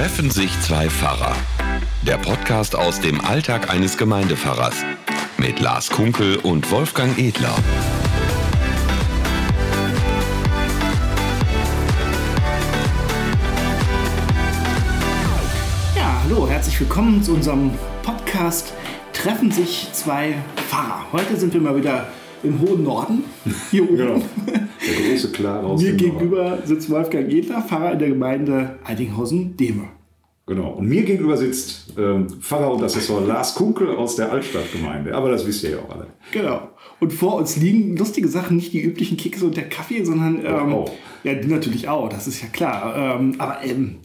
Treffen sich zwei Pfarrer. Der Podcast aus dem Alltag eines Gemeindepfarrers. Mit Lars Kunkel und Wolfgang Edler. Ja, hallo, herzlich willkommen zu unserem Podcast Treffen sich zwei Pfarrer. Heute sind wir mal wieder im hohen Norden, hier oben. Genau. Der große Klar aus Mir gegenüber sitzt Wolfgang Edler, Pfarrer in der Gemeinde Eidinghausen-Dehme. Genau. Und mir gegenüber sitzt ähm, Pfarrer und Assessor Lars Kunkel aus der Altstadtgemeinde. Aber das wisst ihr ja auch alle. Genau. Und vor uns liegen lustige Sachen, nicht die üblichen Kekse und der Kaffee, sondern ähm, auch. ja, die natürlich auch, das ist ja klar. Ähm, aber ähm,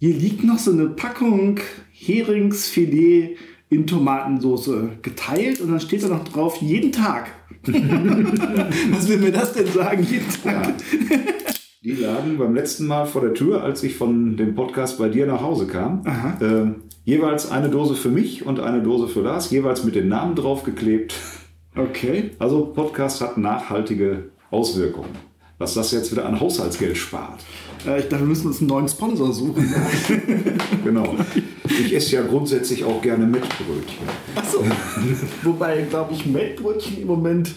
hier liegt noch so eine Packung Heringsfilet in Tomatensauce geteilt und dann steht da noch drauf, jeden Tag. Was will mir das denn sagen, jeden Tag? Die lagen beim letzten Mal vor der Tür, als ich von dem Podcast bei dir nach Hause kam. Ähm, jeweils eine Dose für mich und eine Dose für Lars, jeweils mit den Namen draufgeklebt. Okay. Also Podcast hat nachhaltige Auswirkungen. Was das jetzt wieder an Haushaltsgeld spart. Äh, ich glaube, wir müssen uns einen neuen Sponsor suchen. Genau. Ich esse ja grundsätzlich auch gerne Mettbrötchen. Achso. Wobei, glaube ich, Mettbrötchen im Moment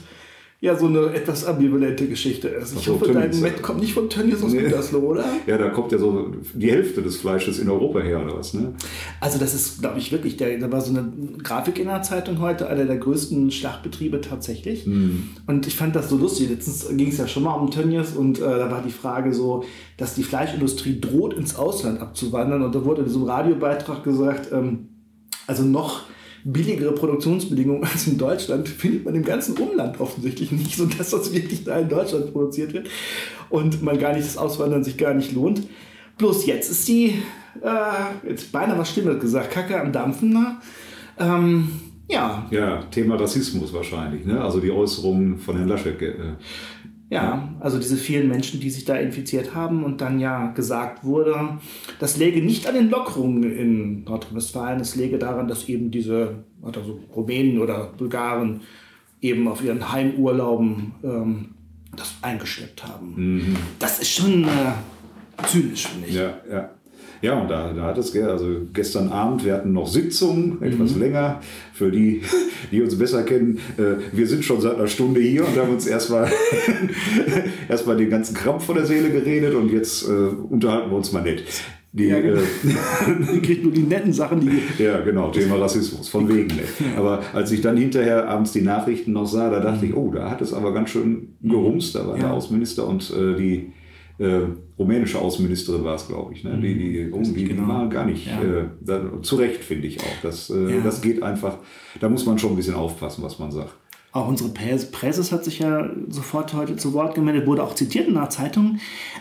ja so eine etwas ambivalente Geschichte ist. Ich so, hoffe, dein Tönnies. Mett kommt nicht von Tönnies aus Nee. Gütersloh, oder? Ja, da kommt ja so die Hälfte des Fleisches in Europa her oder was, ne? Also das ist, glaube ich, wirklich, der, da war so eine Grafik in der Zeitung heute, einer der größten Schlachtbetriebe tatsächlich. Und ich fand das so lustig. Letztens ging es ja schon mal um Tönnies und äh, da war die Frage so, dass die Fleischindustrie droht, ins Ausland abzuwandern. Und da wurde in diesem Radiobeitrag gesagt, ähm, also noch billigere Produktionsbedingungen als in Deutschland findet man im ganzen Umland offensichtlich nicht, sodass das wirklich da in Deutschland produziert wird und man gar nicht das Auswandern sich gar nicht lohnt. Bloß jetzt ist die, äh, jetzt beinahe was Schlimmes gesagt, Kacke am Dampfen. Ne? Ähm, ja, Ja, Thema Rassismus wahrscheinlich, ne? Also die Äußerungen von Herrn Laschet. Äh, ja, also diese vielen Menschen, die sich da infiziert haben und dann ja gesagt wurde, das läge nicht an den Lockerungen in Nordrhein-Westfalen, es läge daran, dass eben diese also Rumänen oder Bulgaren eben auf ihren Heimurlauben ähm, das eingeschleppt haben. Das ist schon äh, zynisch, finde ich. ja, ja. Ja, und da, da hat es, also gestern Abend, wir hatten noch Sitzung, etwas länger, für die, die uns besser kennen. Äh, wir sind schon seit einer Stunde hier und haben uns erstmal erstmal den ganzen Krampf von der Seele geredet und jetzt äh, unterhalten wir uns mal nett. Die, Ja, genau. äh, Die kriegt nur die netten Sachen, die Ja, genau, Thema Rassismus, von wegen. Ne? Aber als ich dann hinterher abends die Nachrichten noch sah, da dachte ich, oh, da hat es aber ganz schön gerumst. Da war der Ja. Außenminister und äh, die äh, rumänische Außenministerin war es, glaube ich. Ne? Die, die, die, die genau. war gar nicht, Ja. äh, da, zu Recht finde ich auch. Das, äh, Ja. das geht einfach, da muss man schon ein bisschen aufpassen, was man sagt. Auch unsere Präses hat sich ja sofort heute zu Wort gemeldet, wurde auch zitiert in der Zeitung.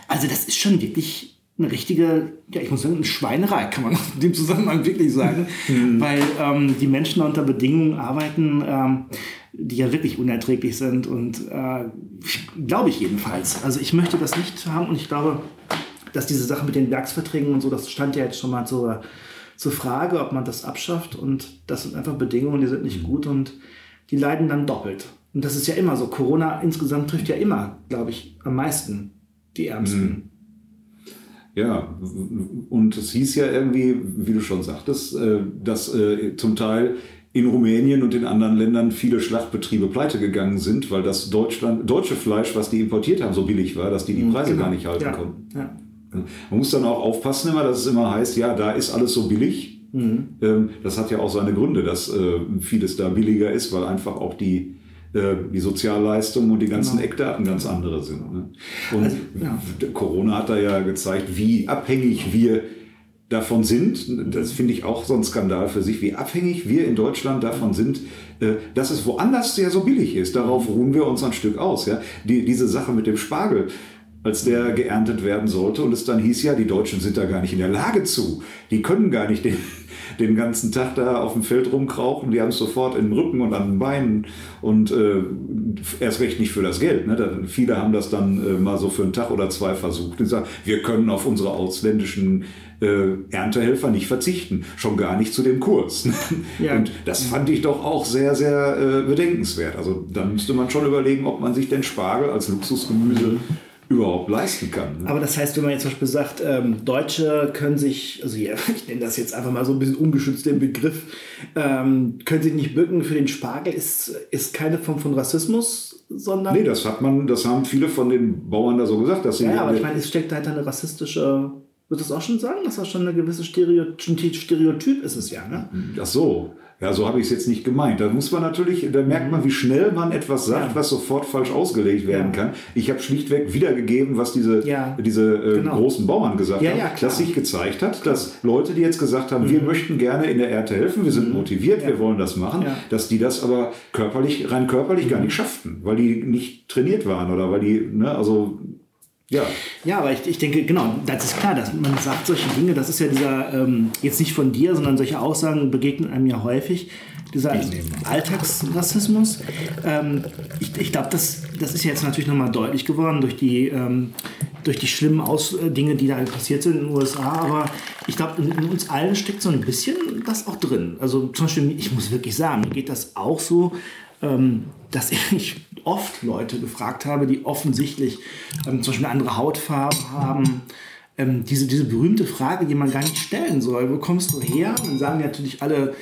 Also das ist schon wirklich eine richtige, ja ich muss sagen, eine Schweinerei, kann man in dem Zusammenhang wirklich sagen. Weil ähm, die Menschen unter Bedingungen arbeiten, ähm, die ja wirklich unerträglich sind und äh, glaube ich jedenfalls. Also ich möchte das nicht haben und ich glaube, dass diese Sache mit den Werksverträgen und so, das stand ja jetzt schon mal zur, zur Frage, ob man das abschafft. Und das sind einfach Bedingungen, die sind nicht gut und die leiden dann doppelt. Und das ist ja immer so. Corona insgesamt trifft ja immer, glaube ich, am meisten die Ärmsten. Ja, und es hieß ja irgendwie, wie du schon sagtest, äh, dass äh, zum Teil in Rumänien und in anderen Ländern viele Schlachtbetriebe pleite gegangen sind, weil das Deutschland, deutsche Fleisch, was die importiert haben, so billig war, dass die die Preise gar nicht halten Mhm, ja. konnten. Ja. Man muss dann auch aufpassen immer, dass es immer heißt, ja, da ist alles so billig. Mhm. Ähm, Das hat ja auch seine Gründe, dass äh, vieles da billiger ist, weil einfach auch die, äh, die Sozialleistungen und die ganzen Eckdaten ganz andere sind. ne? Und Genau. Also, ja. Corona hat da ja gezeigt, wie abhängig wir davon sind. Das finde ich auch so ein Skandal für sich, wie abhängig wir in Deutschland davon sind, äh, dass es woanders sehr so billig ist. Darauf ruhen wir uns ein Stück aus. Ja? Die, diese Sache mit dem Spargel, als der geerntet werden sollte und es dann hieß, ja, die Deutschen sind da gar nicht in der Lage zu. Die können gar nicht den, den ganzen Tag da auf dem Feld rumkrauchen. Die haben es sofort im Rücken und an den Beinen und äh, erst recht nicht für das Geld. Ne? Da, viele haben das dann äh, mal so für einen Tag oder zwei versucht und sagen, wir können auf unsere ausländischen äh, Erntehelfer nicht verzichten, schon gar nicht zu dem Kurs. Ja. Und das fand ich doch auch sehr, sehr äh, bedenkenswert. Also da müsste man schon überlegen, ob man sich den Spargel als Luxusgemüse überhaupt leisten kann. Ne? Aber das heißt, wenn man jetzt zum Beispiel sagt, ähm, Deutsche können sich, also ja, ich nenne das jetzt einfach mal so ein bisschen ungeschützt den Begriff, ähm, können sich nicht bücken für den Spargel, ist, ist keine Form von Rassismus, sondern. Nee, das hat man, das haben viele von den Bauern da so gesagt, dass sie. Ja, aber ich meine, es steckt dahinter eine rassistische. Würdest du das auch schon sagen, dass das schon eine gewisse Stereotyp, Stereotyp ist es ja, ne? Ach so. Ja, so habe ich es jetzt nicht gemeint. Da muss man natürlich, da merkt man, wie schnell man etwas sagt, ja. was sofort falsch ausgelegt werden ja. kann. Ich habe schlichtweg wiedergegeben, was diese, ja. diese äh, genau. großen Bauern gesagt haben, dass sich gezeigt hat, dass Leute, die jetzt gesagt haben, mhm. wir möchten gerne in der Erde helfen, wir sind mhm. motiviert, wir wollen das machen, dass die das aber körperlich, rein körperlich mhm. gar nicht schafften, weil die nicht trainiert waren oder weil die, ne, also ja. Ja, aber ich, ich denke, genau, das ist klar, dass man sagt solche Dinge, das ist ja dieser, ähm, jetzt nicht von dir, sondern solche Aussagen begegnen einem ja häufig, dieser Alltagsrassismus. Ähm, ich ich glaube, das, das ist jetzt natürlich nochmal deutlich geworden durch die, ähm, durch die schlimmen Aus äh, Dinge, die da passiert sind in den USA, aber ich glaube, in, in, uns allen steckt so ein bisschen das auch drin. Also zum Beispiel, ich muss wirklich sagen, mir geht das auch so, dass ich oft Leute gefragt habe, die offensichtlich ähm, zum Beispiel eine andere Hautfarbe haben. Ähm, diese, diese berühmte Frage, die man gar nicht stellen soll. Wo kommst du her? Und dann sagen die natürlich alle,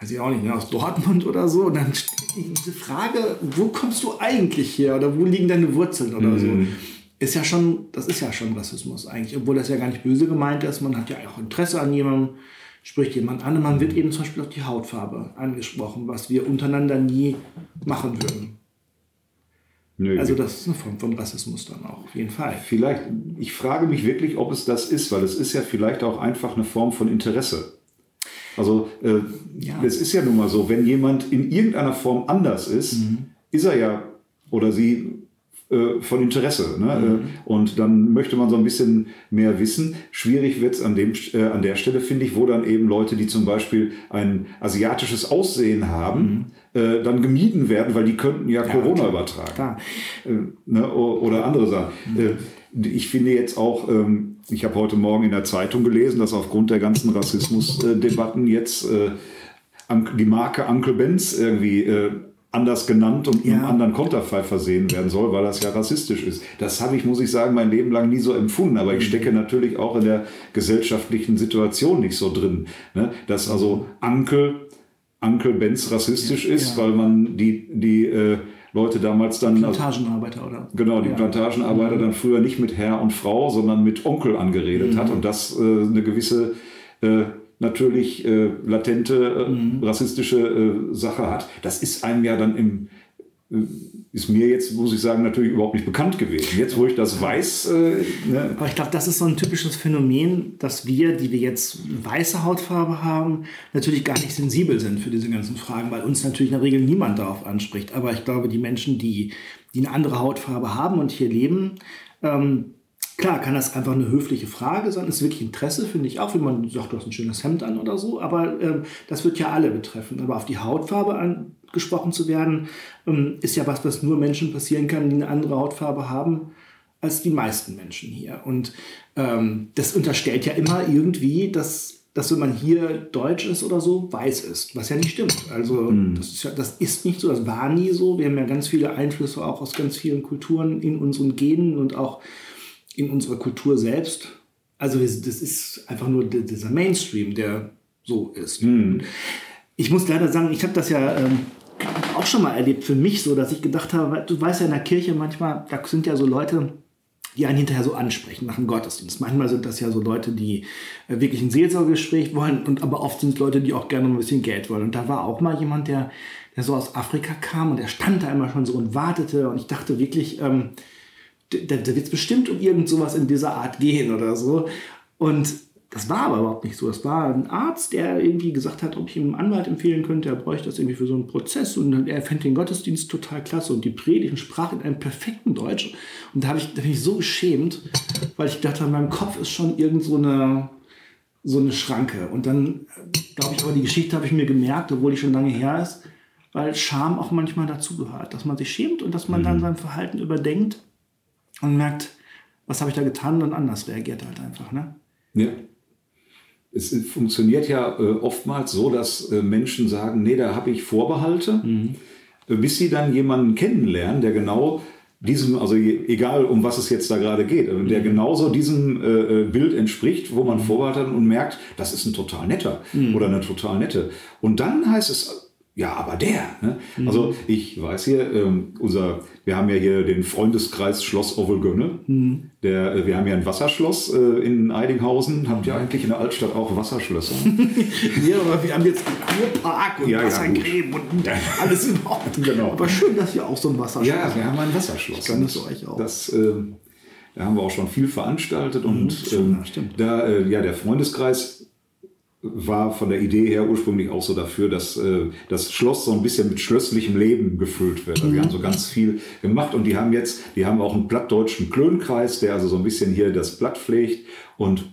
weiß ich auch nicht, ne, aus Dortmund oder so. Und dann diese Frage, wo kommst du eigentlich her? Oder wo liegen deine Wurzeln oder mhm. so? Ist ja schon, das ist ja schon Rassismus eigentlich, obwohl das ja gar nicht böse gemeint ist. Man hat ja auch Interesse an jemandem spricht jemand an und man wird eben zum Beispiel auf die Hautfarbe angesprochen, was wir untereinander nie machen würden. Nö. Also das ist eine Form von Rassismus dann auch, auf jeden Fall. Vielleicht, ich frage mich wirklich, ob es das ist, weil es ist ja vielleicht auch einfach eine Form von Interesse. Also äh, ja. es ist ja nun mal so, wenn jemand in irgendeiner Form anders ist, mhm. ist er ja oder sie von Interesse. Ne? Mhm. Äh, und dann möchte man so ein bisschen mehr wissen. Schwierig wird es an, äh, an der Stelle, finde ich, wo dann eben Leute, die zum Beispiel ein asiatisches Aussehen haben, mhm. äh, dann gemieden werden, weil die könnten ja, ja Corona klar. übertragen. Äh, ne? Oder andere Sachen. Mhm. ich finde jetzt auch, ähm, ich habe heute Morgen in der Zeitung gelesen, dass aufgrund der ganzen Rassismusdebatten jetzt die Marke Uncle Benz irgendwie anders genannt und ja. einem anderen Konterfei versehen werden soll, weil das ja rassistisch ist. Das habe ich, muss ich sagen, mein Leben lang nie so empfunden. Aber ich mhm. stecke natürlich auch in der gesellschaftlichen Situation nicht so drin. Ne? Dass also Ankel, Ankel Benz rassistisch ist, ja. weil man die, die äh, Leute damals dann. Plantagenarbeiter, oder? Genau, die ja. Plantagenarbeiter mhm. dann früher nicht mit Herr und Frau, sondern mit Onkel angeredet mhm. hat und das äh, eine gewisse äh, natürlich äh, latente äh, mhm. rassistische äh, Sache hat. Das ist einem ja dann im äh, ist mir jetzt, muss ich sagen, natürlich überhaupt nicht bekannt gewesen. Jetzt, wo ich das weiß. Äh, ne. Aber ich glaube, das ist so ein typisches Phänomen, dass wir, die wir jetzt weiße Hautfarbe haben, natürlich gar nicht sensibel sind für diese ganzen Fragen, weil uns natürlich in der Regel niemand darauf anspricht. Aber ich glaube, die Menschen, die, die eine andere Hautfarbe haben und hier leben, ähm, Klar, kann das einfach eine höfliche Frage sein. Das ist wirklich Interesse, finde ich auch, wenn man sagt, du hast ein schönes Hemd an oder so. Aber ähm, das wird ja alle betreffen. Aber auf die Hautfarbe angesprochen zu werden, ähm, ist ja was, was nur Menschen passieren kann, die eine andere Hautfarbe haben als die meisten Menschen hier. Und ähm, das unterstellt ja immer irgendwie, dass, dass wenn man hier deutsch ist oder so, weiß ist. Was ja nicht stimmt. Also mhm. das, ist ja, das ist nicht so, das war nie so. Wir haben ja ganz viele Einflüsse auch aus ganz vielen Kulturen in unseren Genen und auch in unserer Kultur selbst. Also das ist einfach nur dieser Mainstream, der so ist. Mhm. Ich muss leider sagen, ich habe das ja ähm, auch schon mal erlebt für mich so, dass ich gedacht habe, du weißt ja in der Kirche manchmal, da sind ja so Leute, die einen hinterher so ansprechen nach dem Gottesdienst. Manchmal sind das ja so Leute, die äh, wirklich ein Seelsorgegespräch wollen, und aber oft sind es Leute, die auch gerne ein bisschen Geld wollen. Und da war auch mal jemand, der, der so aus Afrika kam und der stand da immer schon so und wartete und ich dachte wirklich, ähm, da, da wird es bestimmt um irgend sowas in dieser Art gehen oder so. Und das war aber überhaupt nicht so. Es war ein Arzt, der irgendwie gesagt hat, ob ich ihm einen Anwalt empfehlen könnte. Er bräuchte das irgendwie für so einen Prozess und er fände den Gottesdienst total klasse und die Predigt sprach in einem perfekten Deutsch. Und da, ich, da bin ich so geschämt, weil ich dachte, in meinem Kopf ist schon irgend so eine, so eine Schranke. Und dann, glaube ich, aber die Geschichte habe ich mir gemerkt, obwohl die schon lange her ist, weil Scham auch manchmal dazugehört, dass man sich schämt und dass man dann mhm. sein Verhalten überdenkt und merkt, was habe ich da getan und anders reagiert halt einfach. Ne? Ja. Es funktioniert ja äh, oftmals so, dass äh, Menschen sagen, nee, da habe ich Vorbehalte, mhm. bis sie dann jemanden kennenlernen, der genau diesem, also egal um was es jetzt da gerade geht, der genauso diesem äh, Bild entspricht, wo man Vorbehalt hat und merkt, das ist ein total netter oder eine total nette. Und dann heißt es, ja, aber der. Ne? Mhm. Also ich weiß hier, ähm, unser, wir haben ja hier den Freundeskreis Schloss Ovelgönne. Mhm. Der, äh, wir haben ja ein Wasserschloss äh, in Eidinghausen. Habt ihr eigentlich in der Altstadt auch Wasserschlösser? ja, aber wir haben jetzt einen Kurpark und ja, Wassergräben ja, und alles überhaupt. Genau. Aber schön, dass ihr auch so ein Wasserschloss habt. Ja, wir haben ein Wasserschloss. Ich kann es euch auch. Das, äh, da haben wir auch schon viel veranstaltet und mhm, ähm, da, äh, ja, der Freundeskreis war von der Idee her ursprünglich auch so dafür, dass äh, das Schloss so ein bisschen mit schlösslichem Leben gefüllt wird. Also wir haben so ganz viel gemacht und die haben jetzt, die haben auch einen plattdeutschen Klönkreis, der also so ein bisschen hier das Blatt pflegt und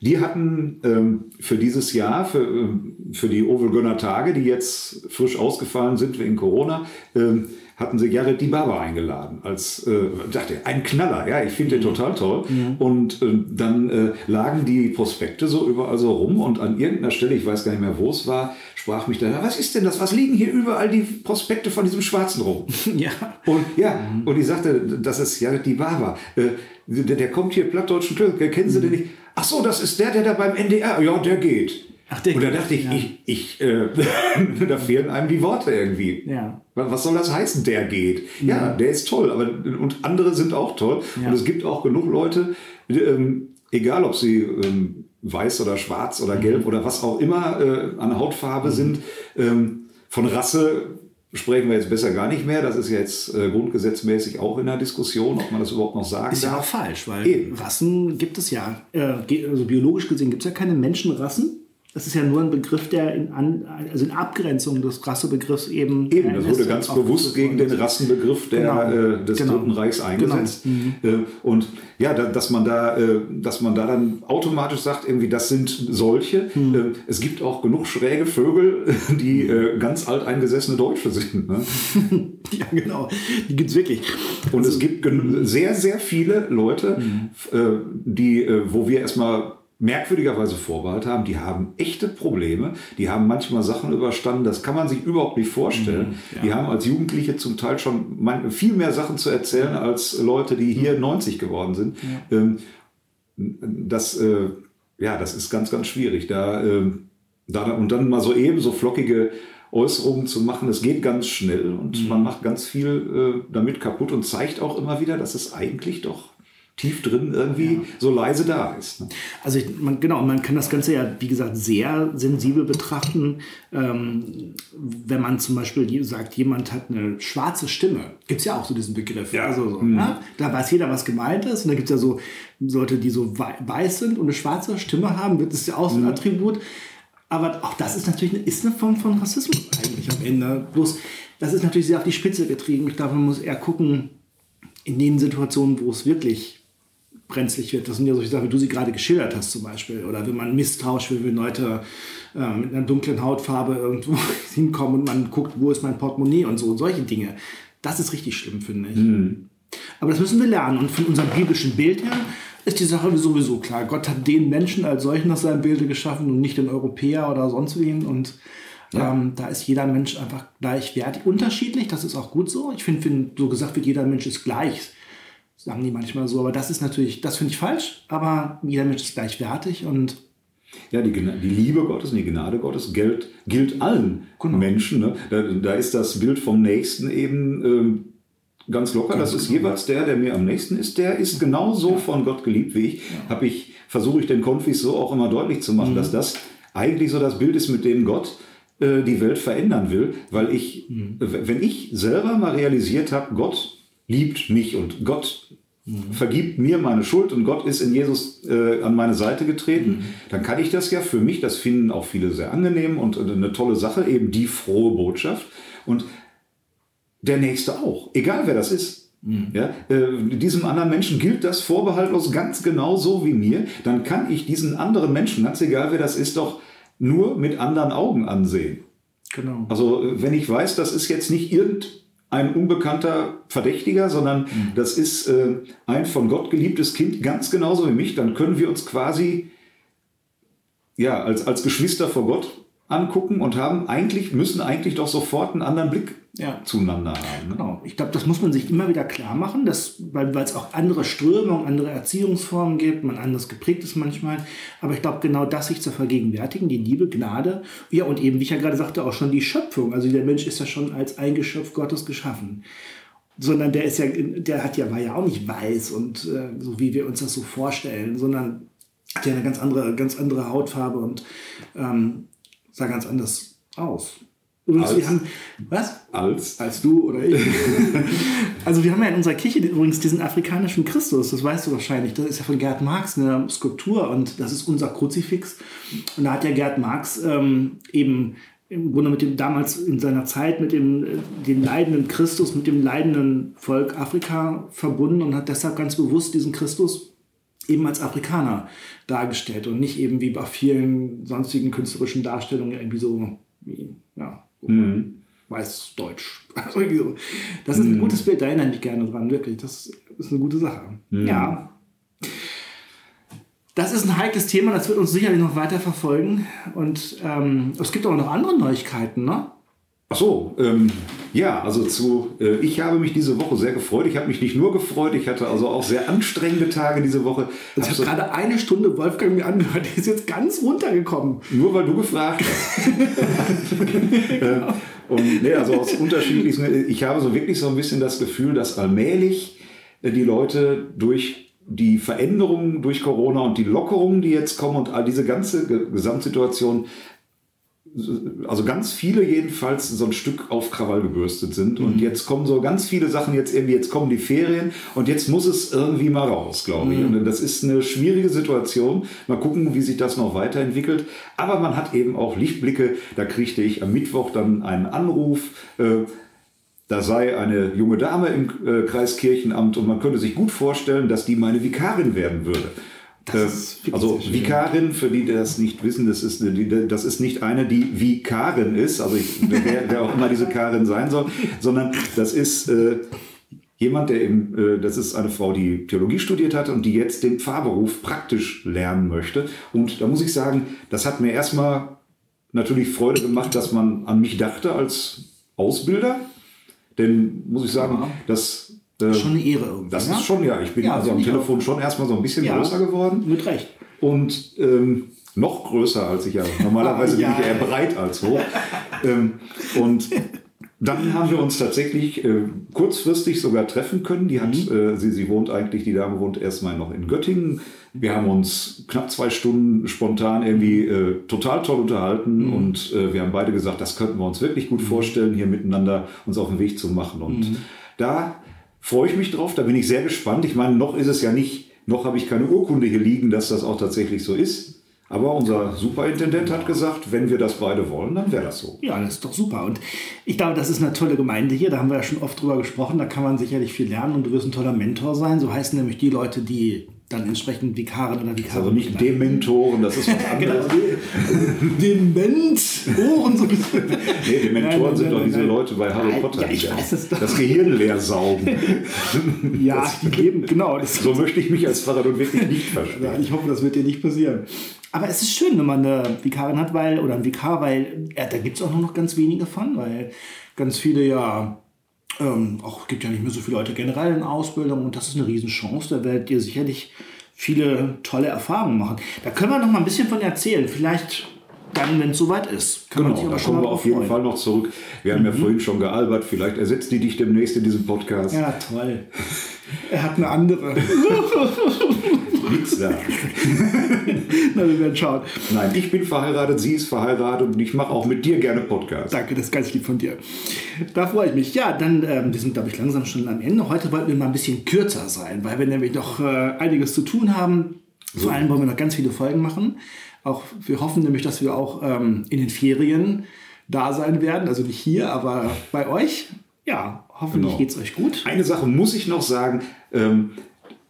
die hatten ähm, für dieses Jahr, für, äh, für die Ovelgönner Tage, die jetzt frisch ausgefallen sind wegen Corona, ähm, hatten sie Jared Dibaba eingeladen als, äh, dachte, ein Knaller, ja, ich finde den total toll. Ja. Und äh, dann äh, lagen die Prospekte so überall so rum und an irgendeiner Stelle, ich weiß gar nicht mehr, wo es war, sprach mich da, was ist denn das? Was liegen hier überall die Prospekte von diesem Schwarzen rum? Ja. Und ja, mhm. und ich sagte, das ist Jared Dibaba. Äh, der, der kommt hier plattdeutschen Türk, kennen Sie mhm. den nicht? Ach so, das ist der, der da beim NDR, ja, der geht. Ach, und da dachte ich, ja. ich, ich äh, da fehlen einem die Worte irgendwie. Ja. Was soll das heißen, der geht? Ja, ja der ist toll, aber und andere sind auch toll. Und es gibt auch genug Leute, ähm, egal ob sie ähm, weiß oder schwarz oder gelb mhm. oder was auch immer äh, an Hautfarbe mhm. sind, ähm, von Rasse sprechen wir jetzt besser gar nicht mehr. Das ist jetzt äh, grundgesetzmäßig auch in der Diskussion, ob man das überhaupt noch sagen ist darf. Ist ja auch falsch, weil Eben. Rassen gibt es ja, äh, also biologisch gesehen gibt es ja keine Menschenrassen. Das ist ja nur ein Begriff, der in, an, also in Abgrenzung des Rassebegriffs eben. Eben, das wurde ganz bewusst gegen den Rassenbegriff der, genau. äh, des genau. Dritten Reichs eingesetzt. Genau. Mhm. Äh, und ja, da, dass, man da, äh, dass man da dann automatisch sagt, irgendwie, das sind solche. Mhm. Äh, es gibt auch genug schräge Vögel, die äh, ganz alteingesessene Deutsche sind. Ne? ja, genau. Die gibt es wirklich. Und also, es gibt sehr, sehr viele Leute, mhm. Äh, die, wo wir erstmal merkwürdigerweise Vorbehalt haben, die haben echte Probleme, die haben manchmal Sachen überstanden, das kann man sich überhaupt nicht vorstellen. Mhm, ja. Die haben als Jugendliche zum Teil schon viel mehr Sachen zu erzählen als Leute, die hier mhm. 90 geworden sind. Ja. Ähm, das, äh, ja, das ist ganz, ganz schwierig. Da, ähm, da, und dann mal so eben so flockige Äußerungen zu machen, das geht ganz schnell und mhm. man macht ganz viel äh, damit kaputt und zeigt auch immer wieder, dass es eigentlich doch tief drin irgendwie ja. so leise da ist. Ne? Also ich, man, genau, man kann das Ganze ja, wie gesagt, sehr sensibel betrachten. Ähm, wenn man zum Beispiel sagt, jemand hat eine schwarze Stimme, gibt es ja auch so diesen Begriff. Ja. Also so, mhm. ja? Da weiß jeder, was gemeint ist. Und da gibt es ja so Leute, die so weiß sind und eine schwarze Stimme haben, das ist ja auch so ein mhm. Attribut. Aber auch das ist natürlich eine, ist eine Form von Rassismus eigentlich am Ende. Bloß, das ist natürlich sehr auf die Spitze getrieben. Ich glaube, man muss eher gucken, in den Situationen, wo es wirklich brenzlig wird. Das sind ja solche Sachen, wie du sie gerade geschildert hast zum Beispiel. Oder wenn man misstauscht will, wenn Leute äh, mit einer dunklen Hautfarbe irgendwo hinkommen und man guckt, wo ist mein Portemonnaie und so und solche Dinge. Das ist richtig schlimm, finde ich. Mhm. Aber das müssen wir lernen. Und von unserem biblischen Bild her ist die Sache sowieso klar. Gott hat den Menschen als solchen nach seinem Bilde geschaffen und nicht den Europäer oder sonst wen. Und ja. ähm, da ist jeder Mensch einfach gleichwertig. Unterschiedlich, das ist auch gut so. Ich finde, wenn so gesagt wird, jeder Mensch ist gleich sagen die manchmal so. Aber das ist natürlich, das finde ich falsch, aber jeder Mensch ist gleichwertig und ja, die, die, Liebe Gottes und die Gnade Gottes gilt, gilt allen genau. Menschen. Ne? Da, da, ist das Bild vom Nächsten eben ähm, ganz locker. Ganz das ist genau. jeweils der, der mir am nächsten ist. Der ist genauso ja. von Gott geliebt wie ich. Ja. Habe ich versuche ich den Konfis so auch immer deutlich zu machen, mhm. dass das eigentlich so das Bild ist, mit dem Gott äh, die Welt verändern will. Weil ich, mhm. wenn ich selber mal realisiert habe, Gott liebt mich und Gott vergibt mir meine Schuld und Gott ist in Jesus äh, an meine Seite getreten, mhm. dann kann ich das ja für mich, das finden auch viele sehr angenehm und eine tolle Sache, eben die frohe Botschaft. Und der Nächste auch, egal wer das ist. Mhm. Ja, äh, diesem anderen Menschen gilt das vorbehaltlos ganz genau so wie mir. Dann kann ich diesen anderen Menschen, ganz egal wer das ist, doch nur mit anderen Augen ansehen. Genau. Also wenn ich weiß, das ist jetzt nicht irgendein ein unbekannter Verdächtiger, sondern mhm. das ist äh, ein von Gott geliebtes Kind, ganz genauso wie mich, dann können wir uns quasi ja, als, als Geschwister vor Gott angucken und haben eigentlich, müssen eigentlich doch sofort einen anderen Blick Ja. zueinander haben. Ne? Genau. Ich glaube, das muss man sich immer wieder klar machen, dass, weil es auch andere Strömungen, andere Erziehungsformen gibt, man anders geprägt ist manchmal. Aber ich glaube, genau das sich zu vergegenwärtigen, die Liebe, Gnade, ja, und eben, wie ich ja gerade sagte, auch schon die Schöpfung. Also der Mensch ist ja schon als ein Geschöpf Gottes geschaffen. Sondern der ist ja, der hat ja, war ja auch nicht weiß und äh, so wie wir uns das so vorstellen, sondern hat ja eine ganz andere, ganz andere Hautfarbe und ähm, sah ganz anders aus. Übrigens, Als? wir haben, was? Als Als du oder ich. also wir haben ja in unserer Kirche übrigens diesen afrikanischen Christus, das weißt du wahrscheinlich. Das ist ja von Gerd Marx eine Skulptur und das ist unser Kruzifix. Und da hat ja Gerd Marx ähm, eben im Grunde mit dem damals in seiner Zeit mit dem äh, den leidenden Christus, mit dem leidenden Volk Afrika verbunden und hat deshalb ganz bewusst diesen Christus eben als Afrikaner dargestellt und nicht eben wie bei vielen sonstigen künstlerischen Darstellungen irgendwie so wie, ja, weiß-deutsch. Also. Das ist ein gutes Bild, da erinnere ich mich gerne dran, wirklich. Das ist eine gute Sache. Ja. Das ist ein heikles Thema, das wird uns sicherlich noch weiter verfolgen. Und ähm, es gibt aber noch andere Neuigkeiten, ne? Ach so, ähm, ja, also zu, äh, ich habe mich diese Woche sehr gefreut. Ich habe mich nicht nur gefreut, ich hatte also auch sehr anstrengende Tage diese Woche. Ich Hab habe gerade eine Stunde Wolfgang mir angehört, der ist jetzt ganz runtergekommen. nur weil du gefragt hast. Äh, Und nee, also aus unterschiedlichsten, ich habe so wirklich so ein bisschen das Gefühl, dass allmählich äh, die Leute durch die Veränderungen durch Corona und die Lockerungen, die jetzt kommen und all diese ganze Ge- Gesamtsituation, also ganz viele jedenfalls so ein Stück auf Krawall gebürstet sind. Und jetzt kommen so ganz viele Sachen jetzt irgendwie, jetzt kommen die Ferien und jetzt muss es irgendwie mal raus, glaube ich. Und das ist eine schwierige Situation. Mal gucken, wie sich das noch weiterentwickelt. Aber man hat eben auch Lichtblicke. Da kriegte ich am Mittwoch dann einen Anruf. Äh, da sei eine junge Dame im äh, Kreiskirchenamt und man könnte sich gut vorstellen, dass die meine Vikarin werden würde. Das also. Vikarin, für die, die das nicht wissen, das ist, eine, das ist nicht eine, die Vikarin ist, also ich, wer, wer auch immer diese Karin sein soll, sondern das ist äh, jemand, der eben, äh, das ist eine Frau, die Theologie studiert hat und die jetzt den Pfarrberuf praktisch lernen möchte. Und da muss ich sagen, das hat mir erstmal natürlich Freude gemacht, dass man an mich dachte als Ausbilder. Denn muss ich sagen, Ja. das, äh, Schon eine Ehre irgendwie. das ne? ist schon, ja, ich bin Ja, also am Telefon schon erstmal so ein bisschen Ja. größer geworden Mit Recht. und ähm, noch größer als ich ja. Normalerweise Ja. bin ich eher breit als hoch. ähm, und dann haben wir uns tatsächlich äh, kurzfristig sogar treffen können. Die hat, äh, sie, sie wohnt eigentlich, die Dame wohnt erstmal noch in Göttingen. Wir haben uns knapp zwei Stunden spontan irgendwie äh, total toll unterhalten und äh, wir haben beide gesagt, das könnten wir uns wirklich gut vorstellen, hier miteinander uns auf den Weg zu machen. Und da freue ich mich drauf, da bin ich sehr gespannt. Ich meine, noch ist es ja nicht, noch habe ich keine Urkunde hier liegen, dass das auch tatsächlich so ist. Aber unser Superintendent hat gesagt, wenn wir das beide wollen, dann wäre das so. Ja, das ist doch super. Und ich glaube, das ist eine tolle Gemeinde hier. Da haben wir ja schon oft drüber gesprochen. Da kann man sicherlich viel lernen und du wirst ein toller Mentor sein. So heißen nämlich die Leute, die dann entsprechend Vikarin oder Vikarin. Also nicht Dementoren, das ist was Genau, anderes. Dement. Ohren so Nee, Dementoren Nein, sind nein, doch nein, diese. Leute bei Harry Ja, Potter, ja, ich weiß es doch. das Gehirn leer saugen. Ja, die geben, genau. Das So möchte ich mich als Pfarrer nun wirklich nicht Ja, verstehen. ich hoffe, das wird dir nicht passieren. Aber es ist schön, wenn man eine Vikarin hat, weil, oder einen Vikar, weil ja, da gibt es auch nur noch ganz wenige von, weil ganz viele ja, ähm, auch gibt ja nicht mehr so viele Leute generell in Ausbildung und das ist eine Riesenchance. Da werdet ihr sicherlich viele tolle Erfahrungen machen. Da können wir noch mal ein bisschen von erzählen. Vielleicht dann, wenn es soweit ist. Kann man sich Genau, aber da schon kommen wir auf jeden freuen. Fall noch zurück. Wir haben ja vorhin schon gealbert, vielleicht ersetzt die dich demnächst in diesem Podcast. Ja, toll. Er hat eine andere. Nix da. Na, wir werden schauen. Nein, ich bin verheiratet, sie ist verheiratet und ich mache auch mit dir gerne Podcast. Danke, das ist ganz lieb von dir. Da freue ich mich. Ja, dann, ähm, wir sind, glaube ich, langsam schon am Ende. Heute wollten wir mal ein bisschen kürzer sein, weil wir nämlich noch äh, einiges zu tun haben. Vor allem wollen wir noch ganz viele Folgen machen. Auch wir hoffen nämlich, dass wir auch ähm, in den Ferien da sein werden. Also nicht hier, aber bei euch. Ja, hoffentlich Genau. geht es euch gut. Eine Sache muss ich noch sagen. Ähm,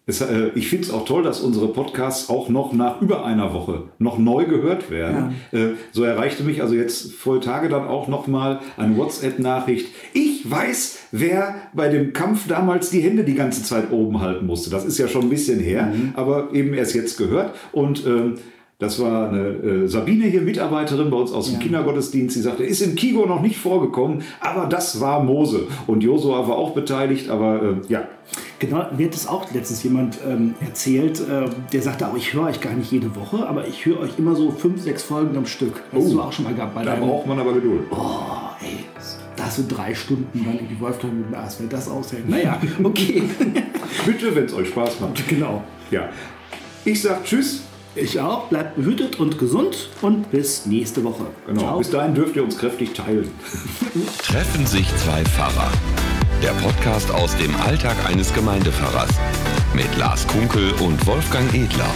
es, äh, ich finde es auch toll, dass unsere Podcasts auch noch nach über einer Woche noch neu gehört werden. Äh, so erreichte mich also jetzt vor Tage dann auch noch mal eine WhatsApp-Nachricht. Ich weiß, wer bei dem Kampf damals die Hände die ganze Zeit oben halten musste. Das ist ja schon ein bisschen her, aber eben erst jetzt gehört. Und ähm, Das war eine äh, Sabine hier, Mitarbeiterin bei uns aus dem Ja. Kindergottesdienst. Sie sagte, ist im Kigo noch nicht vorgekommen, aber das war Mose. Und Josua war auch beteiligt, aber äh, ja. Genau, mir hat das auch letztens jemand ähm, erzählt, äh, der sagte auch, ich höre euch gar nicht jede Woche, aber ich höre euch immer so fünf, sechs Folgen am Stück. Hast Oh, du auch schon mal gehabt bei Da braucht man aber Geduld. Oh, ey, da so drei Stunden dann irgendwie Wolfgang mit Lars, wer das aushält. Naja, okay. Bitte, wenn es euch Spaß macht. genau. Ja. Ich sag Tschüss. Ich auch. Bleibt behütet und gesund und bis nächste Woche. Genau. Ciao. Bis dahin dürft ihr uns kräftig teilen. Treffen sich zwei Pfarrer. Der Podcast aus dem Alltag eines Gemeindepfarrers. Mit Lars Kunkel und Wolfgang Edler.